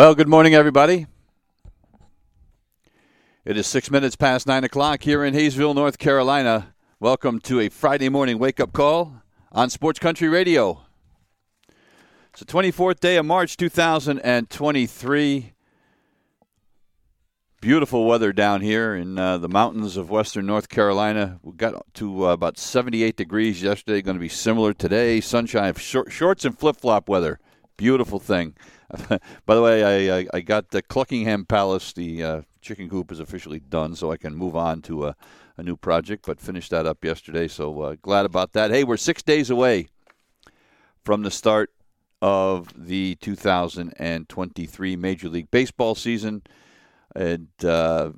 Well, good morning, everybody. It is six minutes past nine o'clock here in Hayesville, North Carolina. Welcome to a Friday morning wake up call on Sports Country Radio. It's the 24th day of March 2023. Beautiful weather down here in uh, the mountains of western North Carolina. We got to uh, about 78 degrees yesterday, going to be similar today. Sunshine, short, shorts and flip flop weather. Beautiful thing. By the way, I, I, I, got the Cluckingham Palace. The uh, chicken coop is officially done, so I can move on to a, a new project. But finished that up yesterday, so uh, glad about that. Hey, we're six days away from the start of the 2023 Major League Baseball season, and uh,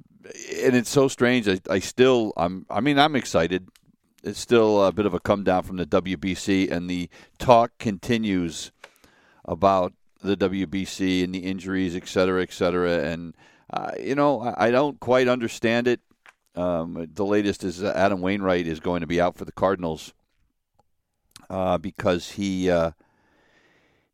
and it's so strange. I, I still, I'm, I mean, I'm excited. It's still a bit of a come down from the WBC, and the talk continues about the WBC and the injuries, et cetera, et cetera. And, uh, you know, I, don't quite understand it. Um, the latest is Adam Wainwright is going to be out for the Cardinals uh, because he uh,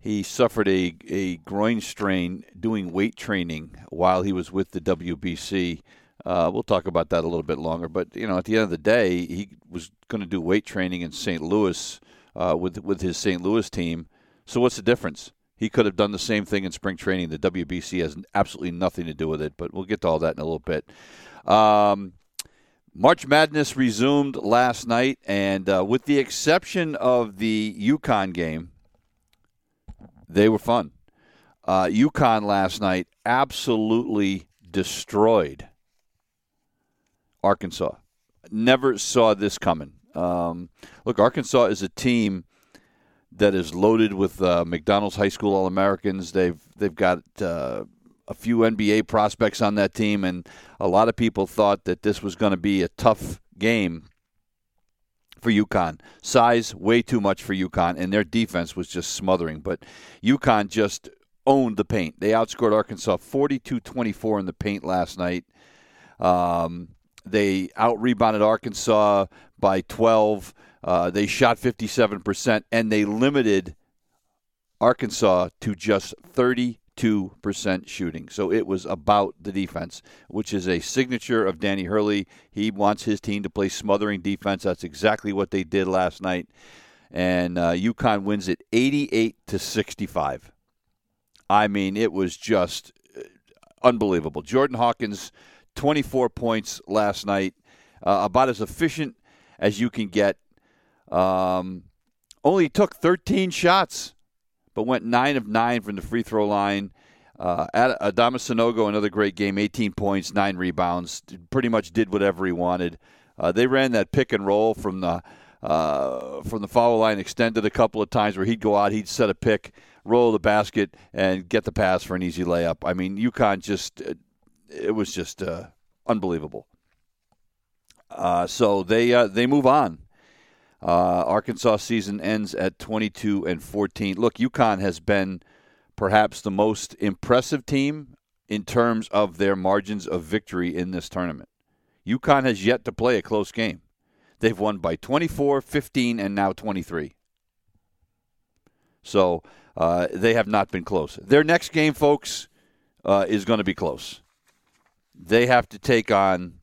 he suffered a, a groin strain doing weight training while he was with the WBC. Uh, we'll talk about that a little bit longer. But, you know, at the end of the day, he was going to do weight training in St. Louis uh, with, with his St. Louis team. So what's the difference? He could have done the same thing in spring training. The WBC has absolutely nothing to do with it, but we'll get to all that in a little bit. Um, March Madness resumed last night, and uh, with the exception of the UConn game, they were fun. Uh, UConn last night absolutely destroyed Arkansas. Never saw this coming. Um, look, Arkansas is a team that is loaded with uh, McDonald's High School All Americans. They've they've got uh, a few NBA prospects on that team, and a lot of people thought that this was going to be a tough game for UConn. Size way too much for UConn, and their defense was just smothering. But UConn just owned the paint. They outscored Arkansas 42-24 in the paint last night. Um, they out rebounded Arkansas by 12. Uh, they shot 57%, and they limited Arkansas to just 32% shooting. So it was about the defense, which is a signature of Danny Hurley. He wants his team to play smothering defense. That's exactly what they did last night. And uh, UConn wins it 88 to 65. I mean, it was just uh, unbelievable. Jordan Hawkins, 24 points last night, uh, about as efficient as you can get um, only took 13 shots, but went 9 of 9 from the free throw line. Uh, Adama Sanogo, another great game, 18 points, 9 rebounds. Pretty much did whatever he wanted. Uh, they ran that pick and roll from the uh, from the foul line, extended a couple of times where he'd go out, he'd set a pick, roll the basket, and get the pass for an easy layup. I mean, UConn just it was just uh, unbelievable. Uh, so they uh, they move on. Uh, Arkansas season ends at 22 and 14. Look, UConn has been perhaps the most impressive team in terms of their margins of victory in this tournament. UConn has yet to play a close game. They've won by 24, 15, and now 23. So uh, they have not been close. Their next game, folks, uh, is going to be close. They have to take on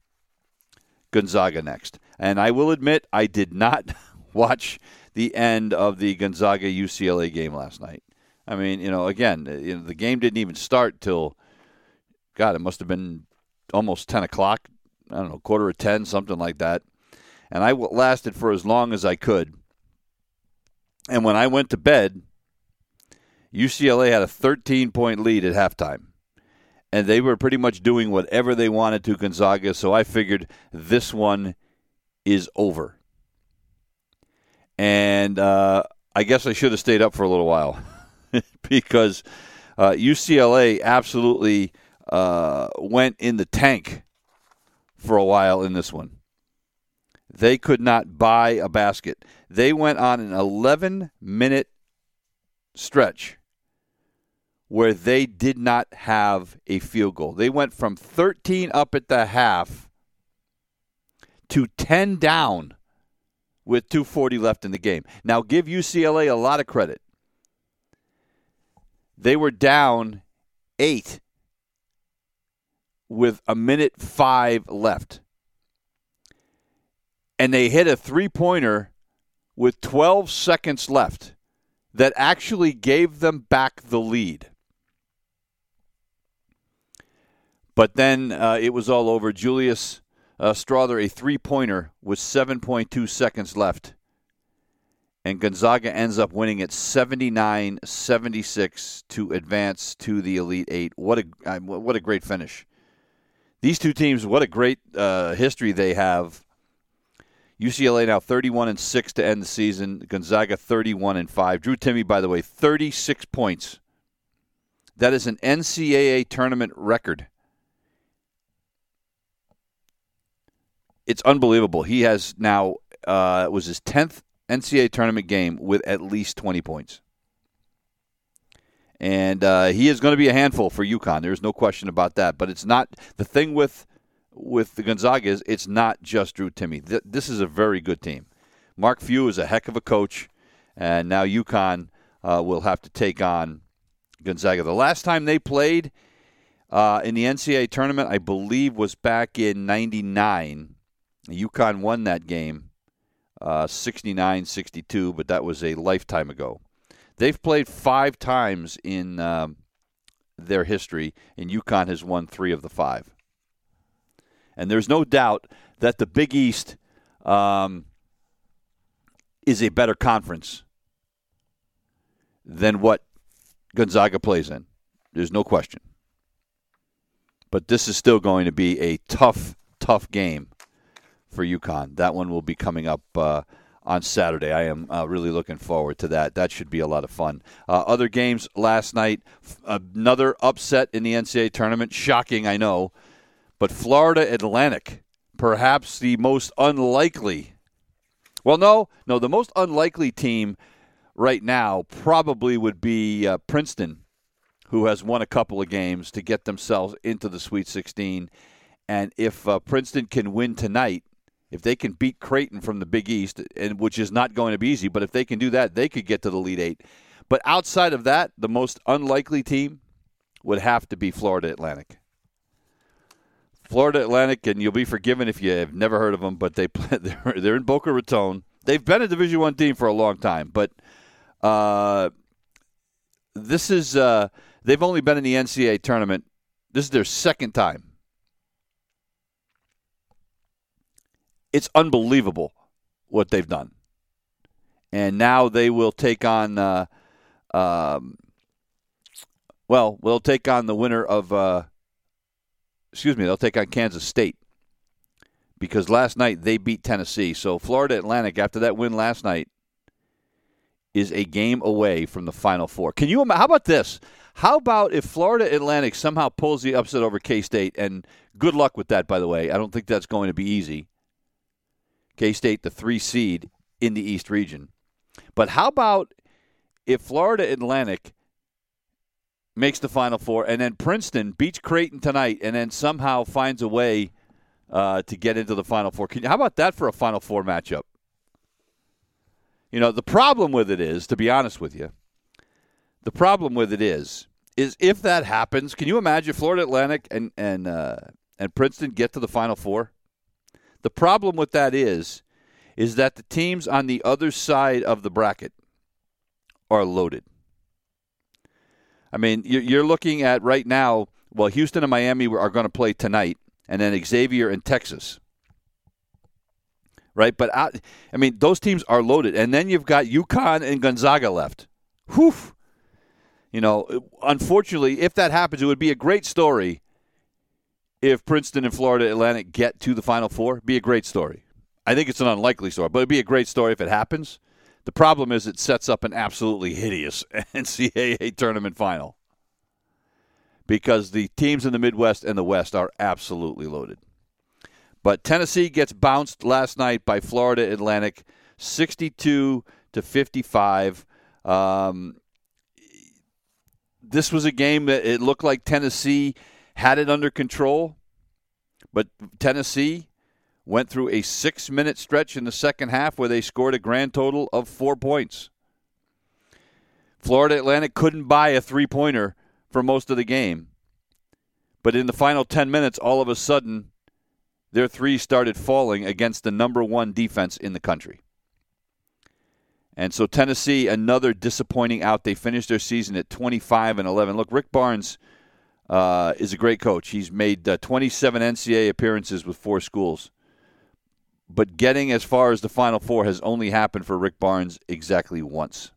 Gonzaga next. And I will admit, I did not watch the end of the Gonzaga UCLA game last night. I mean, you know, again, uh, you know, the game didn't even start till, God, it must have been almost 10 o'clock. I don't know, quarter of 10, something like that. And I lasted for as long as I could. And when I went to bed, UCLA had a 13 point lead at halftime. and they were pretty much doing whatever they wanted to Gonzaga. So I figured this one is over. And uh, I guess I should have stayed up for a little while because uh, UCLA absolutely uh, went in the tank for a while in this one. They could not buy a basket. They went on an 11 minute stretch where they did not have a field goal. They went from 13 up at the half to 10 down with 240 left in the game. Now give UCLA a lot of credit. They were down 8 with a minute 5 left. And they hit a three-pointer with 12 seconds left that actually gave them back the lead. But then uh, it was all over. Julius uh, Strawther, a three pointer with 7.2 seconds left. And Gonzaga ends up winning at 79 76 to advance to the Elite Eight. What a, what a great finish. These two teams, what a great uh, history they have. UCLA now 31 and 6 to end the season. Gonzaga 31 and 5. Drew Timme, by the way, 36 points. That is an NCAA tournament record. It's unbelievable. He has now uh, was his tenth NCAA tournament game with at least twenty points, and uh, he is going to be a handful for UConn. There's no question about that. But it's not the thing with with the Gonzaga is it's not just Drew Timme. Th- this is a very good team. Mark Few is a heck of a coach, and now UConn uh, will have to take on Gonzaga. The last time they played. Uh, in the NCAA tournament, I believe, was back in '99 UConn won that game uh, 69 62, but that was a lifetime ago. They've played five times in um, their history, and UConn has won three of the five. And there's no doubt that the Big East um, is a better conference than what Gonzaga plays in. There's no question. But this is still going to be a tough, tough game for UConn. That one will be coming up uh, on Saturday. I am uh, really looking forward to that. That should be a lot of fun. Uh, other games last night, another upset in the NCAA tournament. Shocking, I know, but Florida Atlantic, perhaps the most unlikely. Well, no, no, the most unlikely team right now probably would be uh, Princeton, who has won a couple of games to get themselves into the Sweet 16. And if uh, Princeton can win tonight, if they can beat Creighton from the Big East, and which is not going to be easy, but if they can do that, they could get to the Elite Eight. But outside of that, the most unlikely team would have to be Florida Atlantic. Florida Atlantic, and you'll be forgiven if you have never heard of them, but they play, they're, they're in Boca Raton. They've been a Division One team for a long time, but uh, this is uh, they've only been in the NCAA tournament. This is their second time it's unbelievable what they've done. And now they will take on, uh, um, well, they'll take on the winner of, uh, excuse me, they'll take on Kansas State because last night they beat Tennessee. So Florida Atlantic, after that win last night, is a game away from the Final Four. Can you? How about this? How about if Florida Atlantic somehow pulls the upset over K State? And good luck with that, by the way. I don't think that's going to be easy. K State, the three seed in the East region. But how about if Florida Atlantic makes the Final Four and then Princeton beats Creighton tonight and then somehow finds a way uh, to get into the Final Four? Can, how about that for a Final Four matchup? You know, the problem with it is, to be honest with you, the problem with it is, is if that happens, can you imagine Florida Atlantic and and uh, and Princeton get to the Final Four? The problem with that is, is that the teams on the other side of the bracket are loaded. I mean, you're looking at right now. Well, Houston and Miami are going to play tonight, and then Xavier and Texas. Right, but I, I mean, those teams are loaded, and then you've got UConn and Gonzaga left. Whew. You know, unfortunately, if that happens, it would be a great story if Princeton and Florida Atlantic get to the Final Four? Be a great story. I think it's an unlikely story, but it'd be a great story if it happens. The problem is it sets up an absolutely hideous NCAA tournament final because the teams in the Midwest and the West are absolutely loaded. But Tennessee gets bounced last night by Florida Atlantic, 62 to 55. Um, this was a game that it looked like Tennessee had it under control, but Tennessee went through a six minute stretch in the second half where they scored a grand total of four points. Florida Atlantic couldn't buy a three pointer for most of the game. But in the final 10 minutes, all of a sudden, their three started falling against the number one defense in the country. And so Tennessee, another disappointing out. They finished their season at 25 and 11. Look, Rick Barnes uh, is a great coach. He's made uh, 27 NCAA appearances with four schools but getting as far as the Final Four has only happened for Rick Barnes exactly once.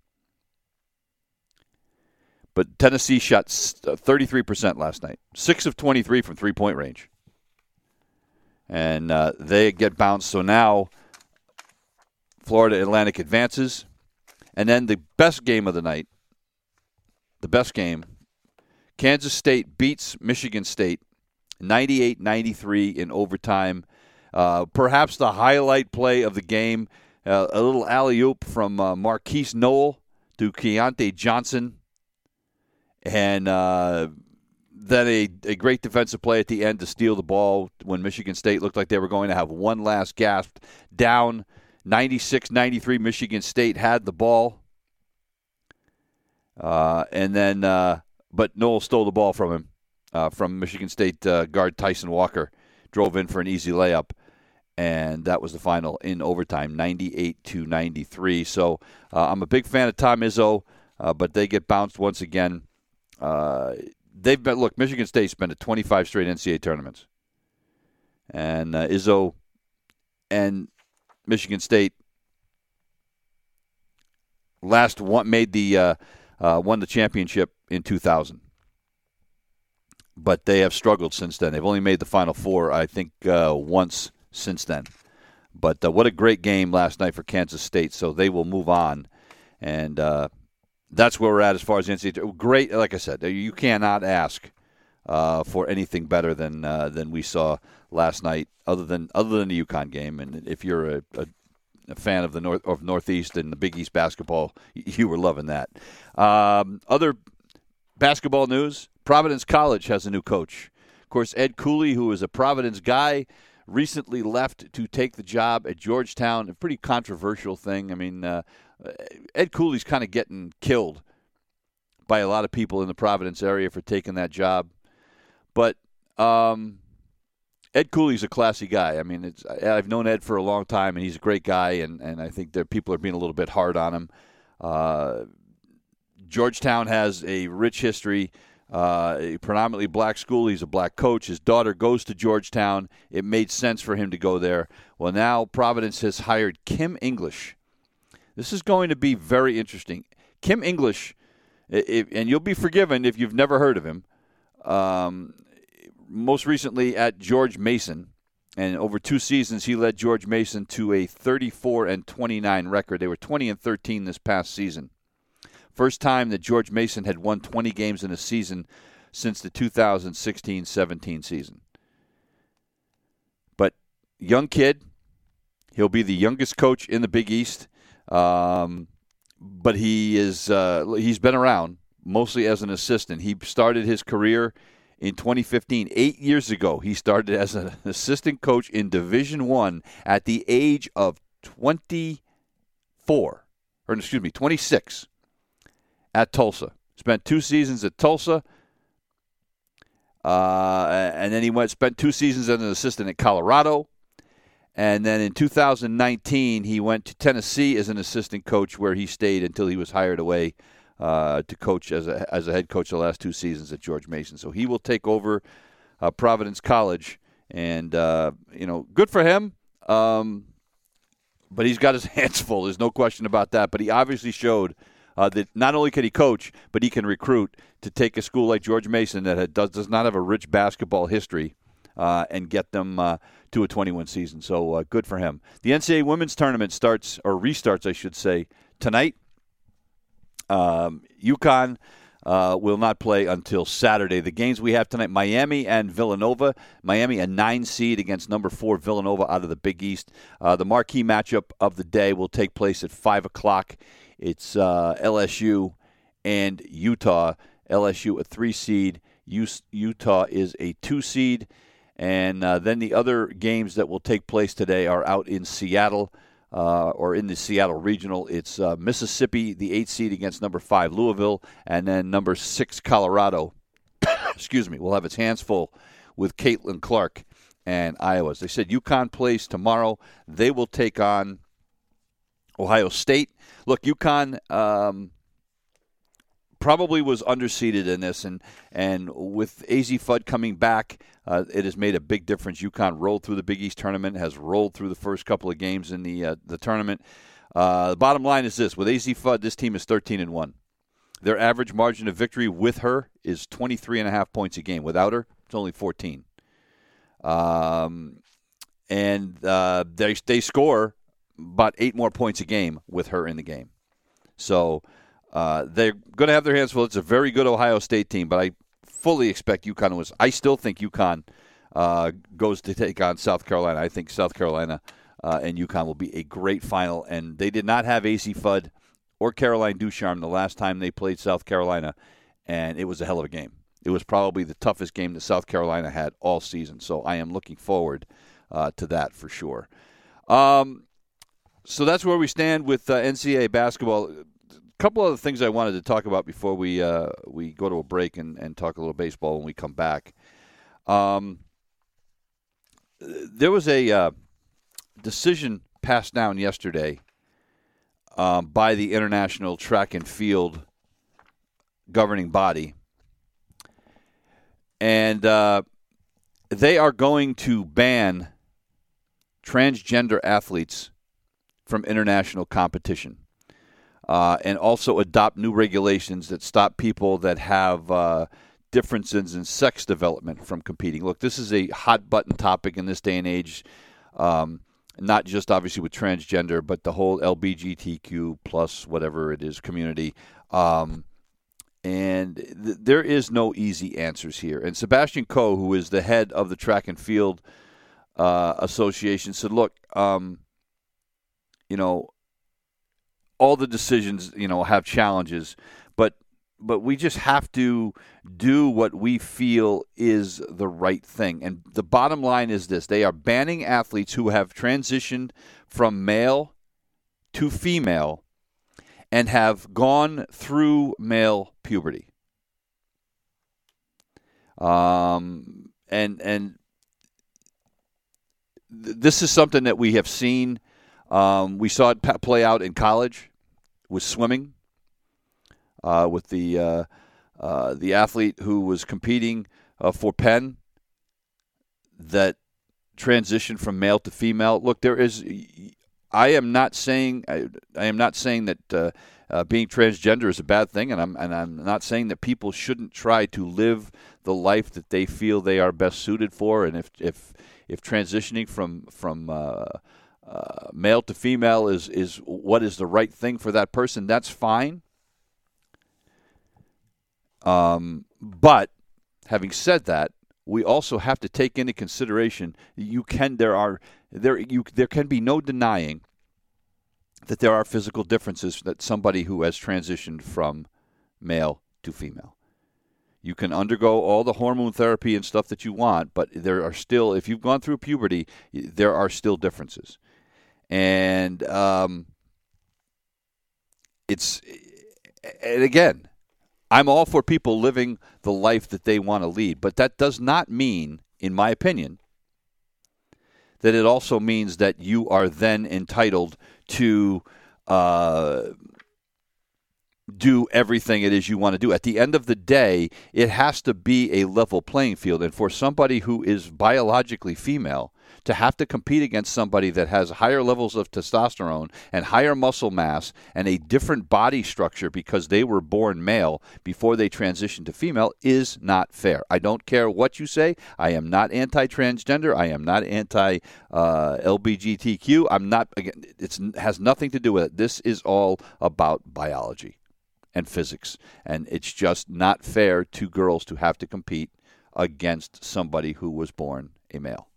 But Tennessee shot 33% uh, last night, 6 of 23 from three point range. And uh, they get bounced. So now Florida Atlantic advances. And then the best game of the night, the best game, Kansas State beats Michigan State 98 93 in overtime. Uh, perhaps the highlight play of the game, uh, a little alley oop from uh, Markquis Nowell to Keyontae Johnson, and uh, then a, a great defensive play at the end to steal the ball when Michigan State looked like they were going to have one last gasp. Down 96 93, Michigan State had the ball. Uh, and then, uh, but Nowell stole the ball from him, from Michigan State guard Tyson Walker drove in for an easy layup, and that was the final in overtime, 98 to 93. So uh, I'm a big fan of Tom Izzo, uh, but they get bounced once again. Uh, they've been look. Michigan State's been to 25 straight NCAA tournaments, and uh, Izzo and Michigan State last one made the uh, uh, won the championship in 2000 but they have struggled since then. They've only made the Final Four, I think, uh, once since then. But uh, what a great game last night for Kansas State. So they will move on, and uh, that's where we're at as far as NCAA. Great, like I said, you cannot ask uh, for anything better than uh, than we saw last night, other than other than the UConn game. And if you're a, a a fan of the North of Northeast and the Big East basketball, you were loving that. Um, other basketball news: Providence College has a new coach. Of course, Ed Cooley, who is a Providence guy, recently left to take the job at Georgetown. A pretty controversial thing. I mean, uh, Ed Cooley's kind of getting killed by a lot of people in the Providence area for taking that job. But um, Ed Cooley's a classy guy. I mean, I've known Ed for a long time, and he's a great guy. And, and I think that people are being a little bit hard on him. Uh, Georgetown has a rich history uh, a predominantly black school. He's a black coach. His daughter goes to Georgetown. It made sense for him to go there. Well, now Providence has hired Kim English. This is going to be very interesting. Kim English, if, and you'll be forgiven if you've never heard of him. Um, most recently at George Mason, and over two seasons he led George Mason to a 34 and 29 record. They were 20 and 13 this past season. First time that George Mason had won 20 games in a season since the 2016 17 season. But young kid, he'll be the youngest coach in the Big East. Um, but he is uh, he's been around mostly as an assistant. He started his career in 2015, eight years ago. He started as an assistant coach in Division One at the age of 24, or excuse me, 26 at Tulsa. Spent two seasons at Tulsa. Uh, and then he went spent two seasons as an assistant at Colorado. And then in 2019, he went to Tennessee as an assistant coach, where he stayed until he was hired away uh, to coach as a as a head coach the last two seasons at George Mason. So he will take over uh, Providence College, and uh, you know, good for him. Um, but he's got his hands full. There's no question about that. But he obviously showed uh, that not only can he coach, but he can recruit to take a school like George Mason that does, does not have a rich basketball history uh, and get them uh, to a 21 season. So uh, good for him. The NCAA women's tournament starts or restarts, I should say, tonight. Um, UConn uh, will not play until Saturday. The games we have tonight: Miami and Villanova. Miami a nine seed against number four Villanova out of the Big East. Uh, the marquee matchup of the day will take place at five o'clock. It's uh, LSU and Utah. LSU a three seed. Utah is a two seed. And uh, then the other games that will take place today are out in Seattle uh, or in the Seattle Regional. It's uh, Mississippi, the eight seed against number five Louisville, and then number six Colorado. excuse me, will have its hands full with Caitlin Clark and Iowa. They said UConn plays tomorrow. They will take on Ohio State. Look, UConn. Um, probably was underseeded in this, and and with Az Fudd coming back, uh, it has made a big difference. UConn rolled through the Big East tournament, has rolled through the first couple of games in the uh, the tournament. Uh, the bottom line is this: with Az Fudd, this team is 13 and one. Their average margin of victory with her is 23 and a half points a game. Without her, it's only 14. Um, and uh, they they score about eight more points a game with her in the game. So uh, they're going to have their hands full. It's a very good Ohio State team, but I fully expect UConn was. I still think UConn uh, goes to take on South Carolina. I think South Carolina uh, and UConn will be a great final. And they did not have Az Fudd or Caroline Ducharme the last time they played South Carolina, and it was a hell of a game. It was probably the toughest game that South Carolina had all season. So I am looking forward uh, to that for sure. Um, so that's where we stand with uh, NCAA basketball couple other things I wanted to talk about before we uh, we go to a break and, and talk a little baseball when we come back. Um, there was a uh, decision passed down yesterday um, by the International Track and Field governing body, and uh, they are going to ban transgender athletes from international competition uh, and also adopt new regulations that stop people that have uh, differences in sex development from competing. Look, this is a hot button topic in this day and age. Um, not just obviously with transgender, but the whole LBGTQ plus whatever it is community. Um, and th- there is no easy answers here. And Sebastian Coe, who is the head of the Track and Field uh, Association, said, "Look, um, you know, all the decisions, you know, have challenges, but but we just have to do what we feel is the right thing. And the bottom line is this: they are banning athletes who have transitioned from male to female and have gone through male puberty. Um, and and th- this is something that we have seen um, we saw it play out in college with swimming, uh, with the uh, uh, the athlete who was competing uh, for Penn that transitioned from male to female. Look, there is. I am not saying I, I am not saying that uh, uh, being transgender is a bad thing, and I'm and I'm not saying that people shouldn't try to live the life that they feel they are best suited for. And if if if transitioning from from uh, male to female is is what is the right thing for that person. That's fine. Um, but having said that, we also have to take into consideration you can there are there you there can be no denying that there are physical differences that somebody who has transitioned from male to female. You can undergo all the hormone therapy and stuff that you want, but there are still, if you've gone through puberty, there are still differences and um, it's and again, I'm all for people living the life that they want to lead, but that does not mean, in my opinion, that it also means that you are then entitled to uh, do everything it is you want to do. At the end of the day, it has to be a level playing field. And for somebody who is biologically female, to have to compete against somebody that has higher levels of testosterone and higher muscle mass and a different body structure because they were born male before they transitioned to female is not fair. I don't care what you say. I am not anti-transgender. I am not anti uh, LBGTQ. I'm not. Again, it has nothing to do with it. This is all about biology and physics, and it's just not fair to girls to have to compete against somebody who was born a male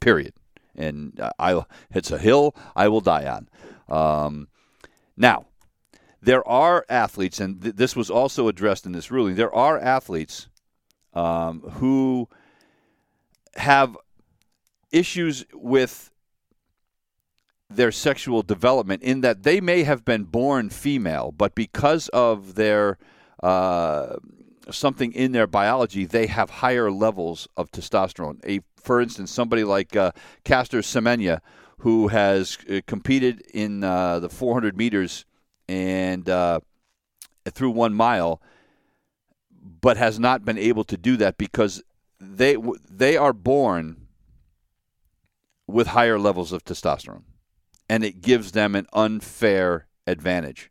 period. And I, it's a hill I will die on. Um, now, there are athletes, and th- this was also addressed in this ruling. There are athletes um, who have issues with their sexual development in that they may have been born female, but because of their uh, something in their biology, they have higher levels of testosterone. A, for instance, somebody like uh, Caster Semenya, who has uh, competed in uh, the 400 meters and uh, through one mile, but has not been able to do that because they they are born with higher levels of testosterone, and it gives them an unfair advantage.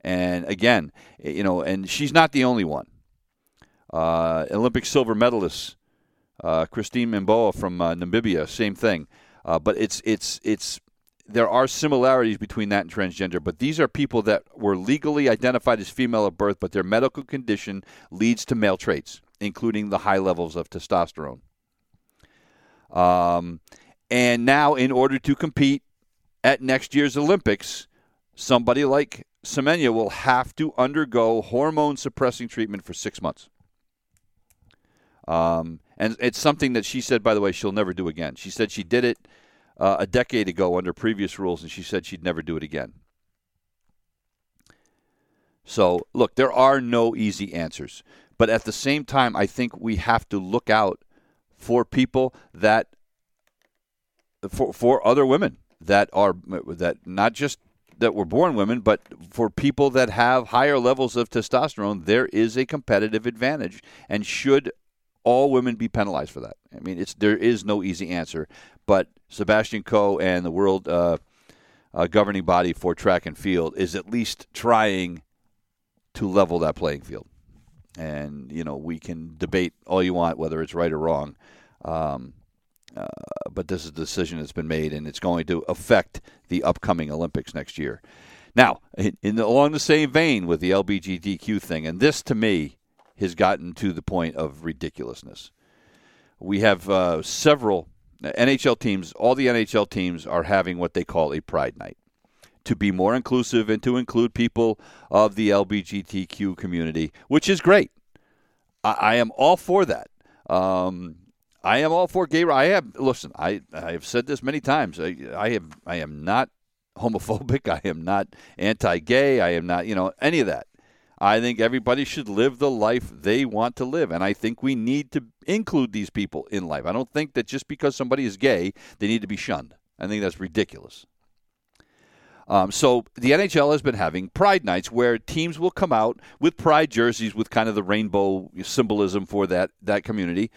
And again, you know, and she's not the only one. Uh, Olympic silver medalist uh, Christine Mboma from uh, Namibia, same thing. Uh, but it's it's it's there are similarities between that and transgender, but these are people that were legally identified as female at birth, but their medical condition leads to male traits, including the high levels of testosterone. Um, and now, in order to compete at next year's Olympics, somebody like Semenya will have to undergo hormone suppressing treatment for six months. Um, and it's something that she said, by the way, she'll never do again. She said she did it uh, a decade ago under previous rules, and she said she'd never do it again. So, look, there are no easy answers. But at the same time, I think we have to look out for people that, for, for other women that are, that not just that were born women, but for people that have higher levels of testosterone, there is a competitive advantage and should all women be penalized for that? I mean, it's there is no easy answer, but Sebastian Coe and the world uh, uh, governing body for track and field is at least trying to level that playing field. And you know, we can debate all you want whether it's right or wrong, um, uh, but this is a decision that's been made, and it's going to affect the upcoming Olympics next year. Now, in, in the, along the same vein with the LBGTQ thing, and this to me has gotten to the point of ridiculousness. We have uh, several NHL teams, all the NHL teams are having what they call a Pride Night to be more inclusive and to include people of the LBGTQ community, which is great. I, I am all for that. Um, I am all for gay. I have listen. I I have said this many times. I, I am I am not homophobic. I am not anti-gay. I am not you know any of that. I think everybody should live the life they want to live. And I think we need to include these people in life. I don't think that just because somebody is gay, they need to be shunned. I think that's ridiculous. Um, so the NHL has been having Pride nights where teams will come out with Pride jerseys with kind of the rainbow symbolism for that that community.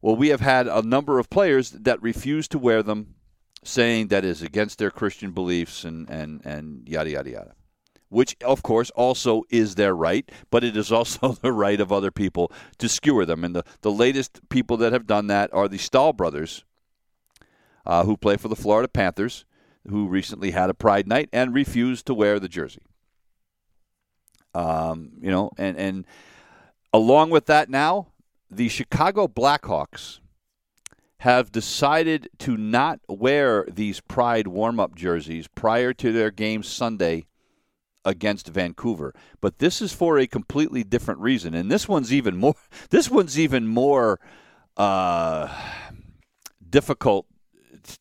Well, we have had a number of players that refuse to wear them, saying that is against their Christian beliefs and and and yada yada yada which of course also is their right, but it is also the right of other people to skewer them. And the, the latest people that have done that are the Staal brothers, uh, who play for the Florida Panthers, who recently had a Pride night and refused to wear the jersey. Um, you know, and, and along with that now, the Chicago Blackhawks have decided to not wear these Pride warm up jerseys prior to their game Sunday against Vancouver. But this is for a completely different reason, and this one's even more. This one's even more uh, difficult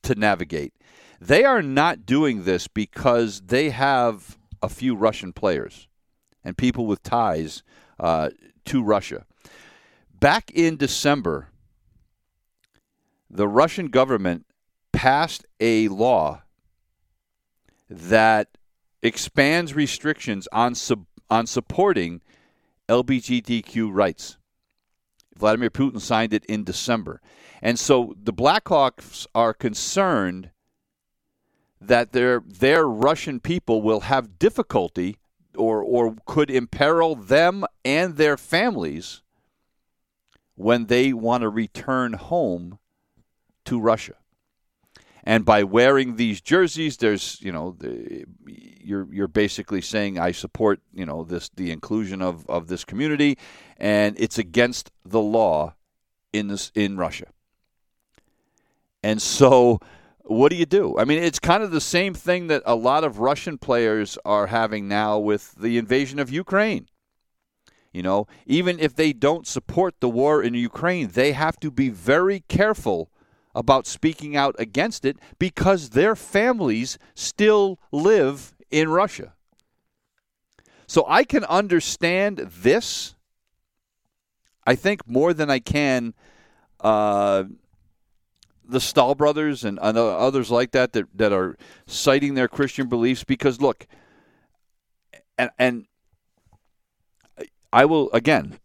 to navigate. They are not doing this because they have a few Russian players and people with ties uh, to Russia. Back in December, the Russian government passed a law that expands restrictions on sub, on supporting LGBTQ rights. Vladimir Putin signed it in December. And so the Blackhawks are concerned that their their Russian people will have difficulty or or could imperil them and their families when they want to return home to Russia. And by wearing these jerseys, there's you know the, you're you're basically saying I support you know this the inclusion of, of this community, and it's against the law in this in Russia. And so, what do you do? I mean, it's kind of the same thing that a lot of Russian players are having now with the invasion of Ukraine. You know, even if they don't support the war in Ukraine, they have to be very careful about speaking out against it because their families still live in Russia. So I can understand this, I think, more than I can uh, the Staal brothers and others like that, that that are citing their Christian beliefs because, look, and, and I will, again,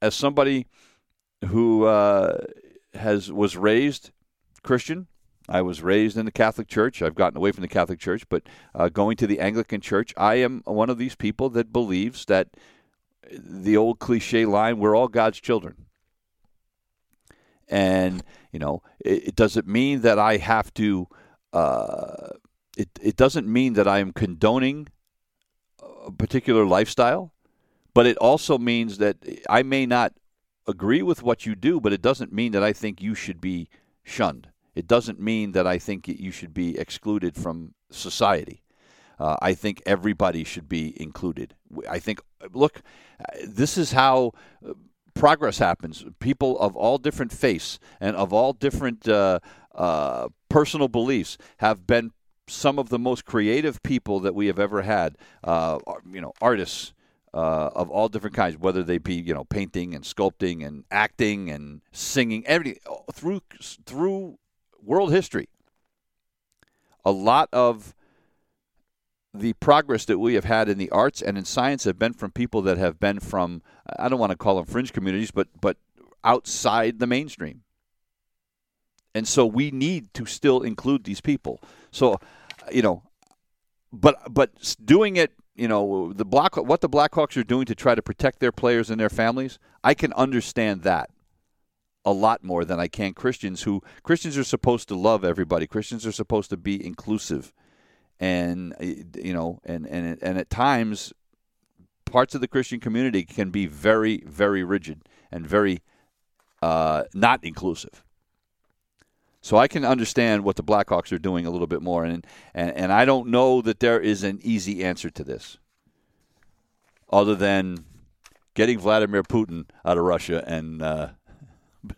as somebody who. Uh, has was raised Christian. I was raised in the Catholic Church. I've gotten away from the Catholic Church, but uh, going to the Anglican Church, I am one of these people that believes that the old cliche line, "We're all God's children." And you know, it, it doesn't mean that I have to. Uh, it it doesn't mean that I am condoning a particular lifestyle, but it also means that I may not agree with what you do, but it doesn't mean that I think you should be shunned. It doesn't mean that I think you should be excluded from society. Uh, I think everybody should be included. I think, look, this is how uh, progress happens. People of all different faiths and of all different uh, uh, personal beliefs have been some of the most creative people that we have ever had. Uh, you know, artists, uh, of all different kinds, whether they be you know painting and sculpting and acting and singing, everything through through world history. A lot of the progress that we have had in the arts and in science have been from people that have been from I don't want to call them fringe communities, but but outside the mainstream. And so we need to still include these people. So, you know, but but doing it you know the black what the Blackhawks are doing to try to protect their players and their families, I can understand that a lot more than I can Christians who Christians are supposed to love everybody. Christians are supposed to be inclusive. And you know, and and and at times parts of the Christian community can be very very rigid and very uh, not inclusive. So I can understand what the Blackhawks are doing a little bit more, and, and and I don't know that there is an easy answer to this, other than getting Vladimir Putin out of Russia, and uh,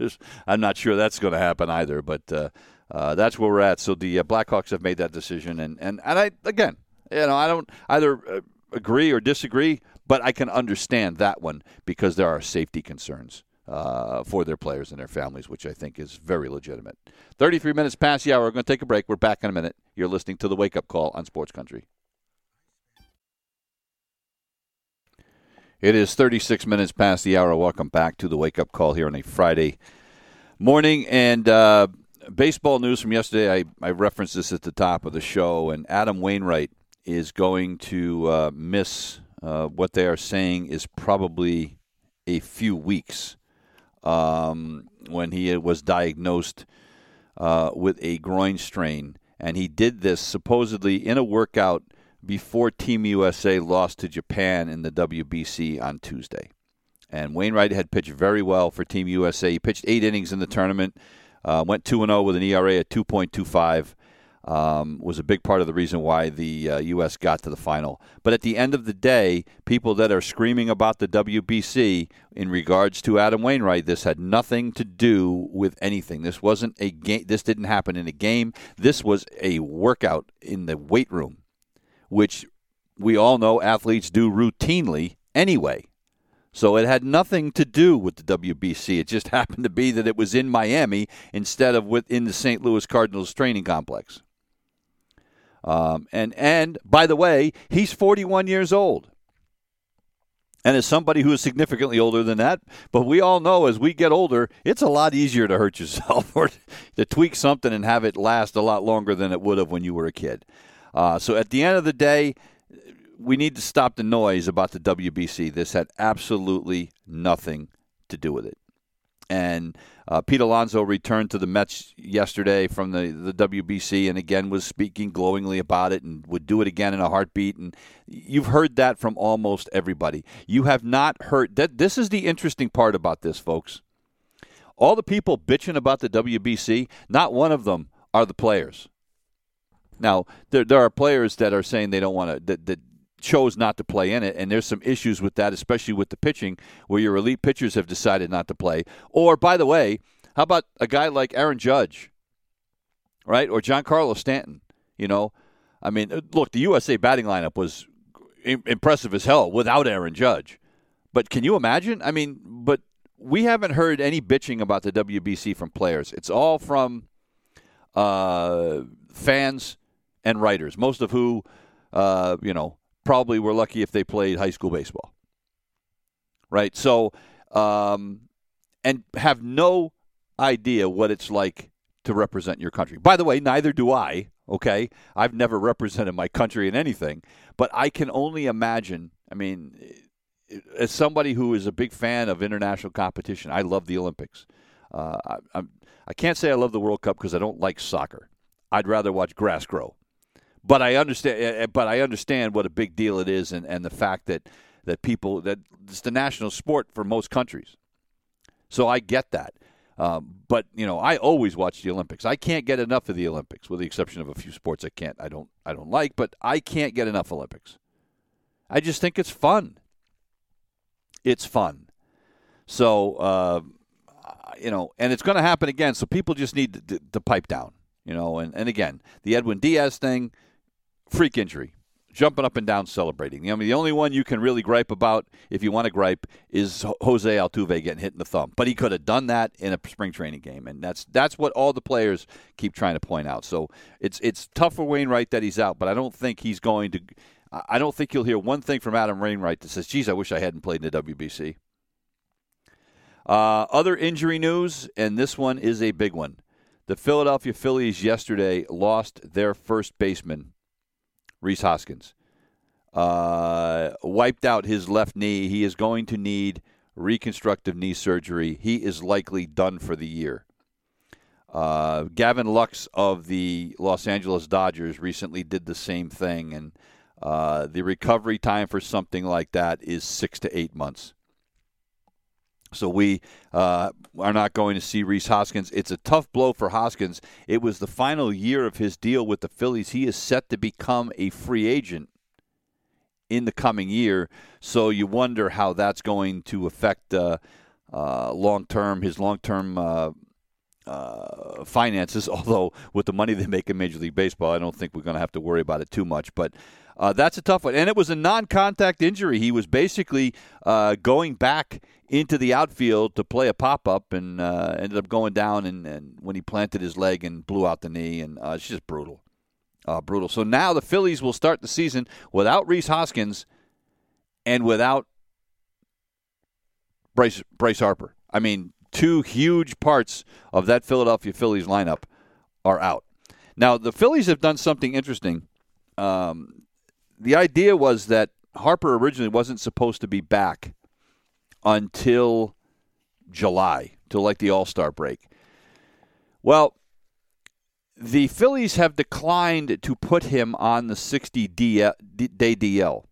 I'm not sure that's going to happen either. But uh, uh, that's where we're at. So the uh, Blackhawks have made that decision, and and and I again, you know, I don't either uh, agree or disagree, but I can understand that one because there are safety concerns uh, for their players and their families, which I think is very legitimate. 33 minutes past the hour. We're going to take a break. We're back in a minute. You're listening to the Wake Up Call on Sports Country. It is 36 minutes past the hour. Welcome back to the Wake Up Call here on a Friday morning. And uh, baseball news from yesterday, I, I referenced this at the top of the show, and Adam Wainwright is going to uh, miss uh, what they are saying is probably a few weeks um, when he was diagnosed uh, with a groin strain. And he did this supposedly in a workout before Team USA lost to Japan in the WBC on Tuesday. And Wainwright had pitched very well for Team USA. He pitched eight innings in the tournament, uh, went 2 0 with an ERA at 2.25 um, was a big part of the reason why the uh, U.S. got to the final. But at the end of the day, people that are screaming about the WBC in regards to Adam Wainwright, this had nothing to do with anything. This wasn't a game. This didn't happen in a game. This was a workout in the weight room, which we all know athletes do routinely anyway. So it had nothing to do with the WBC. It just happened to be that it was in Miami instead of within the St. Louis Cardinals training complex. Um, and and by the way, he's 41 years old. And as somebody who is significantly older than that, but we all know as we get older, it's a lot easier to hurt yourself or to tweak something and have it last a lot longer than it would have when you were a kid. Uh, so at the end of the day, we need to stop the noise about the WBC. This had absolutely nothing to do with it. And uh, Pete Alonso returned to the Mets yesterday from the, the WBC and again was speaking glowingly about it and would do it again in a heartbeat. And you've heard that from almost everybody. You have not heard that. This is the interesting part about this, folks. All the people bitching about the WBC, not one of them are the players. Now, there, there are players that are saying they don't want to, that, that chose not to play in it, and there's some issues with that, especially with the pitching, where your elite pitchers have decided not to play. Or, by the way, how about a guy like Aaron Judge, right, or Giancarlo Stanton? You know, I mean, uh, look, the USA batting lineup was impressive as hell without Aaron Judge, but can you imagine? I mean, but we haven't heard any bitching about the WBC from players. It's all from uh, fans and writers, most of who, uh, you know, probably were lucky if they played high school baseball. Right? So, um, and have no idea what it's like to represent your country. By the way, neither do I, okay? I've never represented my country in anything, but I can only imagine. I mean, as somebody who is a big fan of international competition, I love the Olympics. Uh, I, I'm, I can't say I love the World Cup because I don't like soccer. I'd rather watch grass grow. But I understand. Eh, eh, but I understand what a big deal it is, and, and the fact that that people that it's the national sport for most countries. So I get that. Um, but you know, I always watch the Olympics. I can't get enough of the Olympics, with the exception of a few sports I can't. I don't. I don't like, but I can't get enough Olympics. I just think it's fun. It's fun. So uh, you know, and it's going to happen again. So people just need to, to, to pipe down. You know, and, and again, the Edwin Diaz thing freak injury, jumping up and down celebrating. I mean, the only one you can really gripe about, if you want to gripe, is Jose Altuve getting hit in the thumb. But he could have done that in a spring training game, and that's that's what all the players keep trying to point out. So it's it's tough for Wainwright that he's out, but I don't think he's going to. I don't think you'll hear one thing from Adam Wainwright that says, "Geez, I wish I hadn't played in the WBC." Uh, other injury news, and this one is a big one. The Philadelphia Phillies yesterday lost their first baseman Rhys Hoskins. Uh, wiped out his left knee. He is going to need reconstructive knee surgery. He is likely done for the year. Uh, Gavin Lux of the Los Angeles Dodgers recently did the same thing, and uh, the recovery time for something like that is six to eight months. So we uh, are not going to see Rhys Hoskins. It's a tough blow for Hoskins. It was the final year of his deal with the Phillies. He is set to become a free agent in the coming year. So you wonder how that's going to affect uh, uh, long term his long term uh, uh, finances. Although with the money they make in Major League Baseball, I don't think we're going to have to worry about it too much. But uh, that's a tough one. And it was a non contact injury. He was basically uh, going back into the outfield to play a pop up and uh, ended up going down and, and, when he planted his leg and blew out the knee. And uh, it's just brutal. Uh, brutal. So now the Phillies will start the season without Rhys Hoskins and without Bryce, Bryce Harper. I mean, two huge parts of that Philadelphia Phillies lineup are out. Now, the Phillies have done something interesting. Um, the idea was that Harper originally wasn't supposed to be back until July, till like the All Star break. Well, the Phillies have declined to put him on the 60 day DL,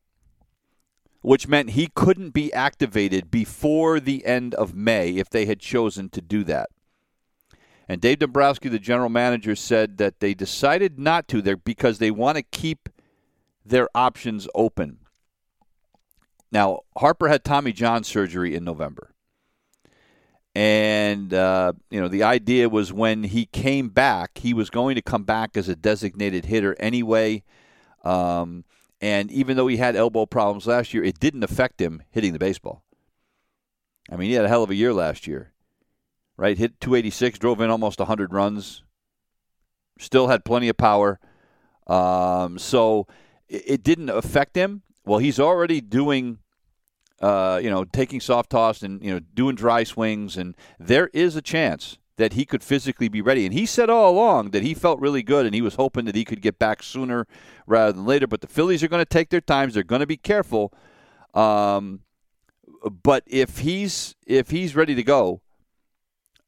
which meant he couldn't be activated before the end of May if they had chosen to do that. And Dave Dombrowski, the general manager, said that they decided not to there because they want to keep their options open. Now, Harper had Tommy John surgery in November. And, uh, you know, the idea was when he came back, he was going to come back as a designated hitter anyway. Um, and even though he had elbow problems last year, it didn't affect him hitting the baseball. I mean, he had a hell of a year last year, right? Hit 286, drove in almost 100 runs, still had plenty of power. Um, so it didn't affect him. Well, he's already doing uh, you know, taking soft toss and you know doing dry swings, and there is a chance that he could physically be ready. And he said all along that he felt really good and he was hoping that he could get back sooner rather than later. But the Phillies are going to take their times. They're going to be careful. Um, but if he's if he's ready to go,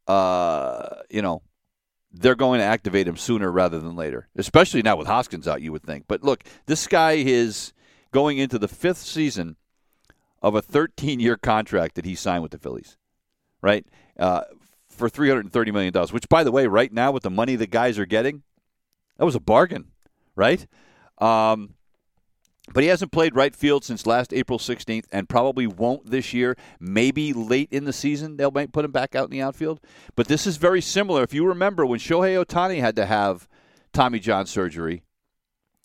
uh, you know, they're going to activate him sooner rather than later. Especially now with Hoskins out, you would think. But look, this guy is going into the fifth season of a 13 year contract that he signed with the Phillies, right? Uh, for $330 million, which, by the way, right now with the money the guys are getting, that was a bargain, right? Um, but he hasn't played right field since last April 16th and probably won't this year. Maybe late in the season they'll put him back out in the outfield. But this is very similar. If you remember when Shohei Ohtani had to have Tommy John surgery,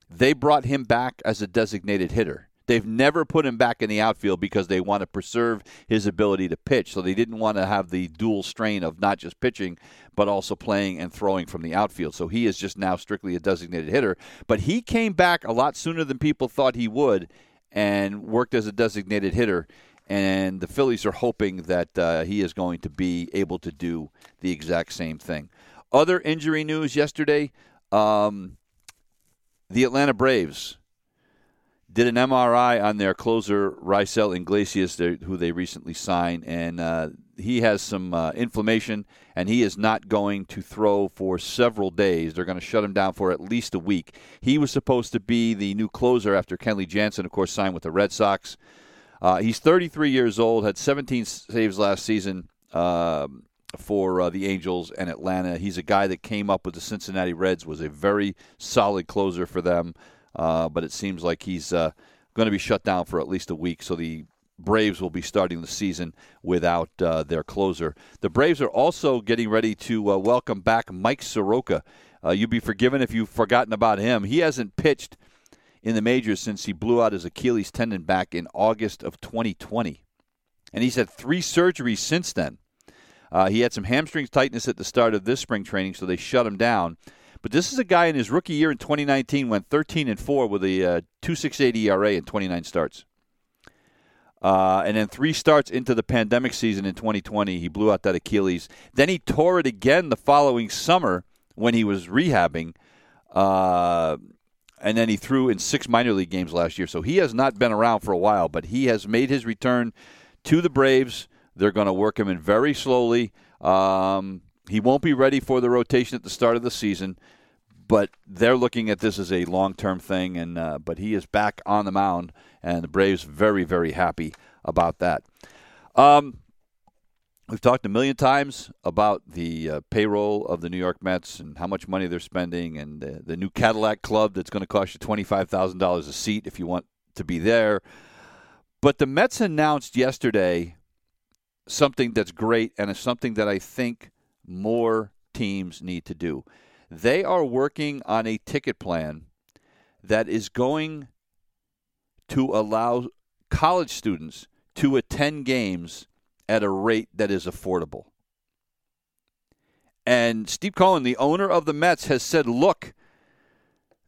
they brought him back as a designated hitter. They've never put him back in the outfield because they want to preserve his ability to pitch. So they didn't want to have the dual strain of not just pitching, but also playing and throwing from the outfield. So he is just now strictly a designated hitter. But he came back a lot sooner than people thought he would and worked as a designated hitter. And the Phillies are hoping that uh, he is going to be able to do the exact same thing. Other injury news yesterday um, the Atlanta Braves did an MRI on their closer Raisel Iglesias, who they recently signed, and uh, he has some uh, inflammation, and he is not going to throw for several days. They're going to shut him down for at least a week. He was supposed to be the new closer after Kenley Jansen, of course, signed with the Red Sox. Uh, he's 33 years old, had 17 saves last season um, for uh, the Angels and Atlanta. He's a guy that came up with the Cincinnati Reds, was a very solid closer for them. Uh, but it seems like he's uh, going to be shut down for at least a week. So the Braves will be starting the season without uh, their closer. The Braves are also getting ready to uh, welcome back Mike Soroka. Uh, you'd be forgiven if you've forgotten about him. He hasn't pitched in the majors since he blew out his Achilles tendon back in August of 2020. And he's had three surgeries since then. Uh, he had some hamstring tightness at the start of this spring training, so they shut him down. But this is a guy in his rookie year in 2019 went 13 and 4 with a uh, 2.68 ERA in 29 starts. Uh, and then three starts into the pandemic season in 2020, he blew out that Achilles. Then he tore it again the following summer when he was rehabbing. Uh, and then he threw in six minor league games last year. So he has not been around for a while, but he has made his return to the Braves. They're going to work him in very slowly. Um, he won't be ready for the rotation at the start of the season, but they're looking at this as a long-term thing. And uh, but he is back on the mound, and the Braves very very happy about that. Um, we've talked a million times about the uh, payroll of the New York Mets and how much money they're spending, and the, the new Cadillac Club that's going to cost you twenty-five thousand dollars a seat if you want to be there. But the Mets announced yesterday something that's great, and it's something that I think more teams need to do. They are working on a ticket plan that is going to allow college students to attend games at a rate that is affordable. And Steve Cohen, the owner of the Mets, has said, look,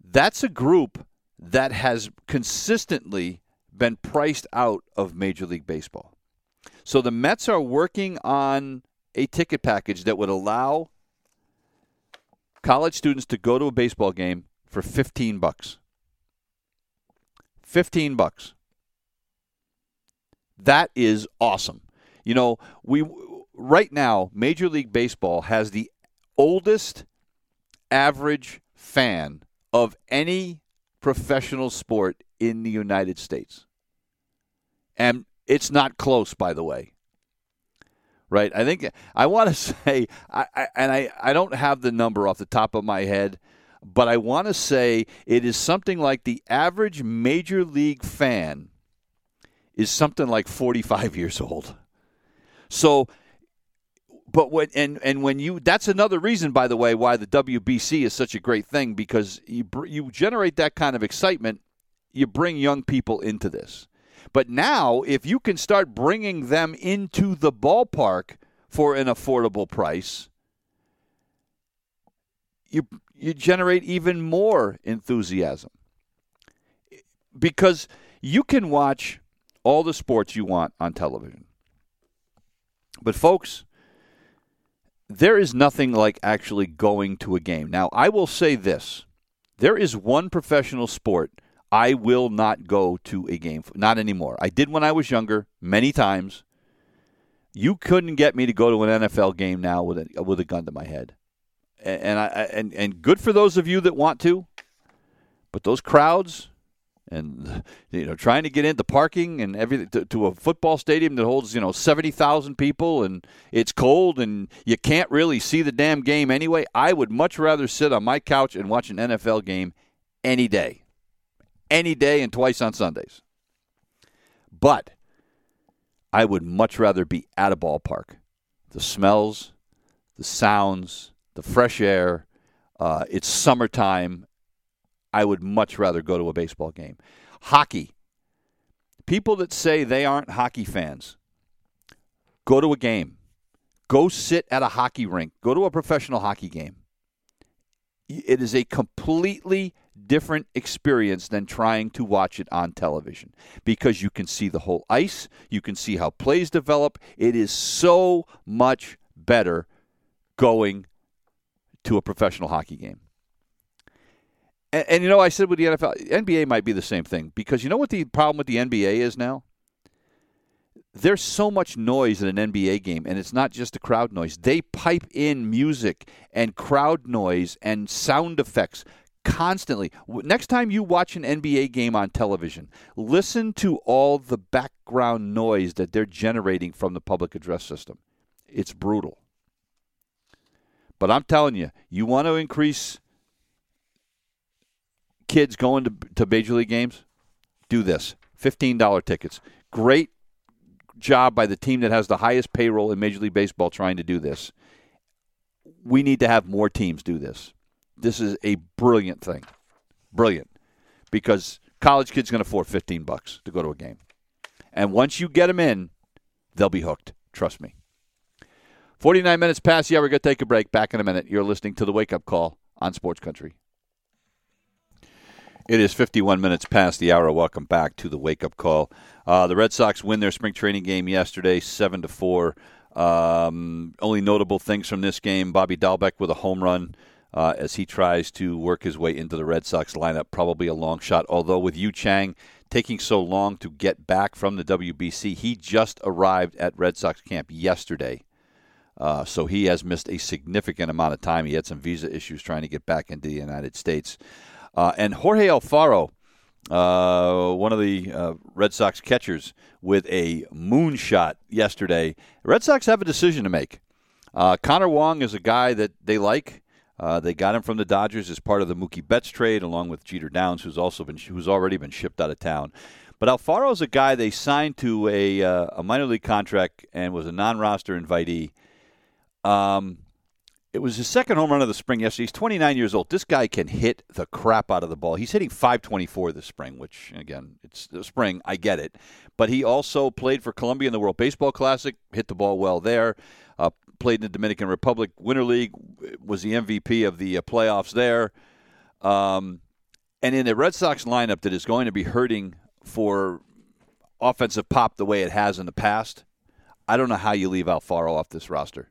that's a group that has consistently been priced out of Major League Baseball. So the Mets are working on a ticket package that would allow college students to go to a baseball game for 15 bucks. 15 bucks. That is awesome. You know, we right now Major League Baseball has the oldest average fan of any professional sport in the United States. And it's not close by the way right? I think I want to say, I, I, and I, I don't have the number off the top of my head, but I want to say it is something like the average major league fan is something like 45 years old. So, but when and and when you that's another reason, by the way, why the WBC is such a great thing because you you generate that kind of excitement, you bring young people into this. But now, if you can start bringing them into the ballpark for an affordable price, you you generate even more enthusiasm because you can watch all the sports you want on television. But, folks, there is nothing like actually going to a game. Now, I will say this there is one professional sport I will not go to a game. Not anymore. I did when I was younger, many times. You couldn't get me to go to an NFL game now with a, with a gun to my head. And, and I and and good for those of you that want to. But those crowds, and you know trying to get into parking and everything to, to, a football stadium that holds you know 70,000 people and it's cold and you can't really see the damn game anyway I would much rather sit on my couch and watch an NFL game any day any day and twice on Sundays but I would much rather be at a ballpark the smells the sounds the fresh air uh, it's summertime I would much rather go to a baseball game. Hockey. People that say they aren't hockey fans, go to a game. Go sit at a hockey rink. Go to a professional hockey game. It is a completely different experience than trying to watch it on television because you can see the whole ice, you can see how plays develop. It is so much better going to a professional hockey game. And, and, you know, I said with the NFL, NBA might be the same thing because you know what the problem with the NBA is now? There's so much noise in an NBA game, and it's not just the crowd noise. They pipe in music and crowd noise and sound effects constantly. Next time you watch an NBA game on television, listen to all the background noise that they're generating from the public address system. It's brutal. But I'm telling you, you want to increase kids going to, to major league games, do this $15 tickets. Great job by the team that has the highest payroll in Major League Baseball trying to do this. We need to have more teams do this. This is a brilliant thing. Brilliant. Because college kids going to afford 15 bucks to go to a game. And once you get them in, they'll be hooked. Trust me. 49 minutes past. Yeah, we're going to take a break. Back in a minute. You're listening to the Wake Up Call on Sports Country. It is 51 minutes past the hour. Welcome back to the wake up call. Uh, the Red Sox win their spring training game yesterday, seven to four. Um, only notable things from this game: Bobby Dalbec with a home run uh, as he tries to work his way into the Red Sox lineup. Probably a long shot, although with Yu Chang taking so long to get back from the WBC, he just arrived at Red Sox camp yesterday. Uh, so he has missed a significant amount of time. He had some visa issues trying to get back into the United States. Uh, and Jorge Alfaro, uh, one of the uh, Red Sox catchers, with a moonshot yesterday. Red Sox have a decision to make. Uh, Connor Wong is a guy that they like. Uh, they got him from the Dodgers as part of the Mookie Betts trade, along with Jeter Downs, who's also been who's already been shipped out of town. But Alfaro is a guy they signed to a uh, a minor league contract and was a non-roster invitee. Um, it was his second home run of the spring yesterday. He's 29 years old. This guy can hit the crap out of the ball. He's hitting 524 this spring, which, again, it's the spring. I get it. But he also played for Colombia in the World Baseball Classic, hit the ball well there. Uh, played in the Dominican Republic Winter League, was the MVP of the uh, playoffs there. Um, and in a Red Sox lineup that is going to be hurting for offensive pop the way it has in the past, I don't know how you leave Alfaro off this roster.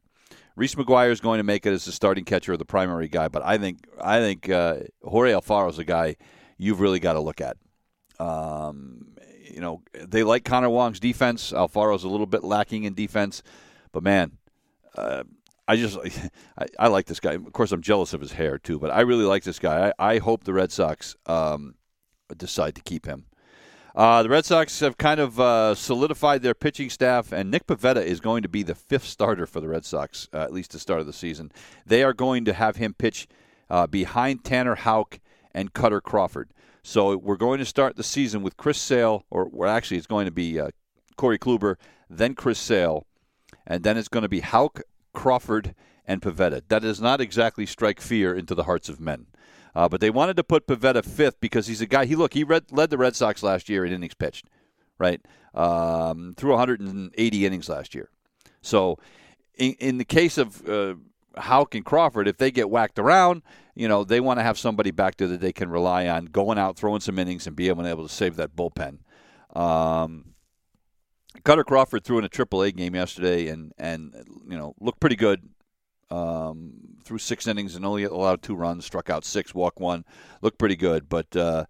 Reese McGuire is going to make it as the starting catcher or the primary guy, but I think I think uh, Jorge Alfaro is a guy you've really got to look at. Um, you know, they like Connor Wong's defense. Alfaro's a little bit lacking in defense, but man, I just I, I, like this guy. Of course, I'm jealous of his hair too, but I really like this guy. I, I hope the Red Sox um, decide to keep him. Uh, the Red Sox have kind of uh, solidified their pitching staff, and Nick Pivetta is going to be the fifth starter for the Red Sox, uh, at least the start of the season. They are going to have him pitch uh, behind Tanner Houck and Kutter Crawford. So we're going to start the season with Chris Sale, or actually, it's going to be uh, Corey Kluber, then Chris Sale, and then it's going to be Houck, Crawford, and Pivetta. That does not exactly strike fear into the hearts of men. Uh, but they wanted to put Pivetta fifth because he's a guy. He look he read, led the Red Sox last year in innings pitched, right? Um, through 180 innings last year. So, in, in the case of uh, Houck and Crawford, if they get whacked around, you know they want to have somebody back there that they can rely on going out, throwing some innings, and be able, able to save that bullpen. Um, Kutter Crawford threw in a Triple A game yesterday, and and you know looked pretty good. Um, threw six innings and only allowed two runs, struck out six, walked one, looked pretty good. But uh,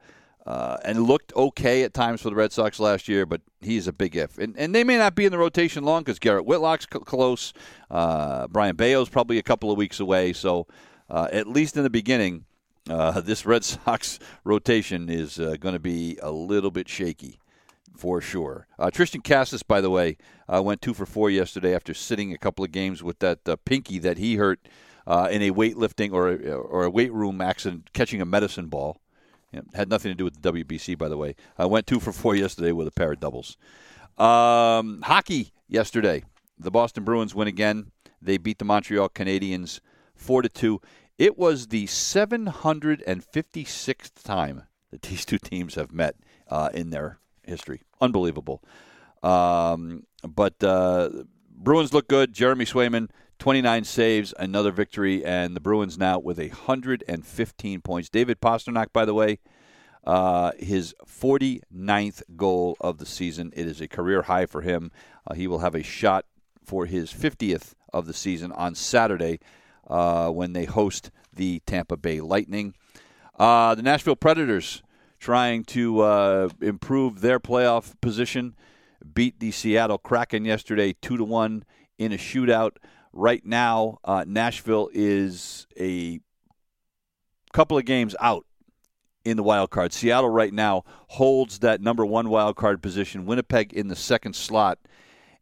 uh, and looked okay at times for the Red Sox last year, but he's a big if. And, and they may not be in the rotation long because Garrett Whitlock's c- close. Uh, Brayan Bello's probably a couple of weeks away. So uh, at least in the beginning, uh, this Red Sox rotation is uh, going to be a little bit shaky for sure. Uh, Triston Casas, by the way, went two for four yesterday after sitting a couple of games with that pinky that he hurt in a weightlifting or, or a weight room accident catching a medicine ball. Had nothing to do with the WBC, by the way. I went two for four yesterday with a pair of doubles. Um, hockey yesterday. The Boston Bruins win again. They beat the Montreal Canadiens four to two. It was the 756th time that these two teams have met uh, in their history. Unbelievable. Um, but uh, Bruins look good. Jeremy Swayman 29 saves, another victory, and the Bruins now with 115 points. David Pastrnak, by the way, uh, his 49th goal of the season. It is a career high for him. Uh, he will have a shot for his 50th of the season on Saturday uh, when they host the Tampa Bay Lightning. Uh, the Nashville Predators trying to uh, improve their playoff position beat the Seattle Kraken yesterday 2 to 1 in a shootout. Right now, uh, Nashville is a couple of games out in the wild card. Seattle right now holds that number one wild card position. Winnipeg in the second slot,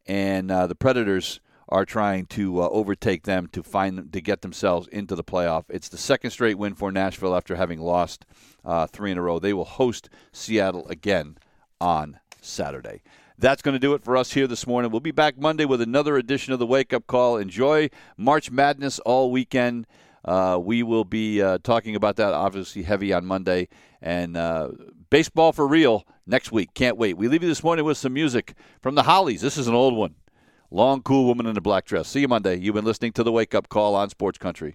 and uh, the Predators are trying to uh, overtake them to find them, to get themselves into the playoff. It's the second straight win for Nashville after having lost uh, three in a row. They will host Seattle again on Saturday. That's going to do it for us here this morning. We'll be back Monday with another edition of the Wake Up Call. Enjoy March Madness all weekend. Uh, we will be uh, talking about that obviously heavy on Monday and uh, baseball for real next week. Can't wait. We leave you this morning with some music from the Hollies. This is an old one. Long, cool woman in a black dress. See you Monday. You've been listening to the Wake Up Call on Sports Country.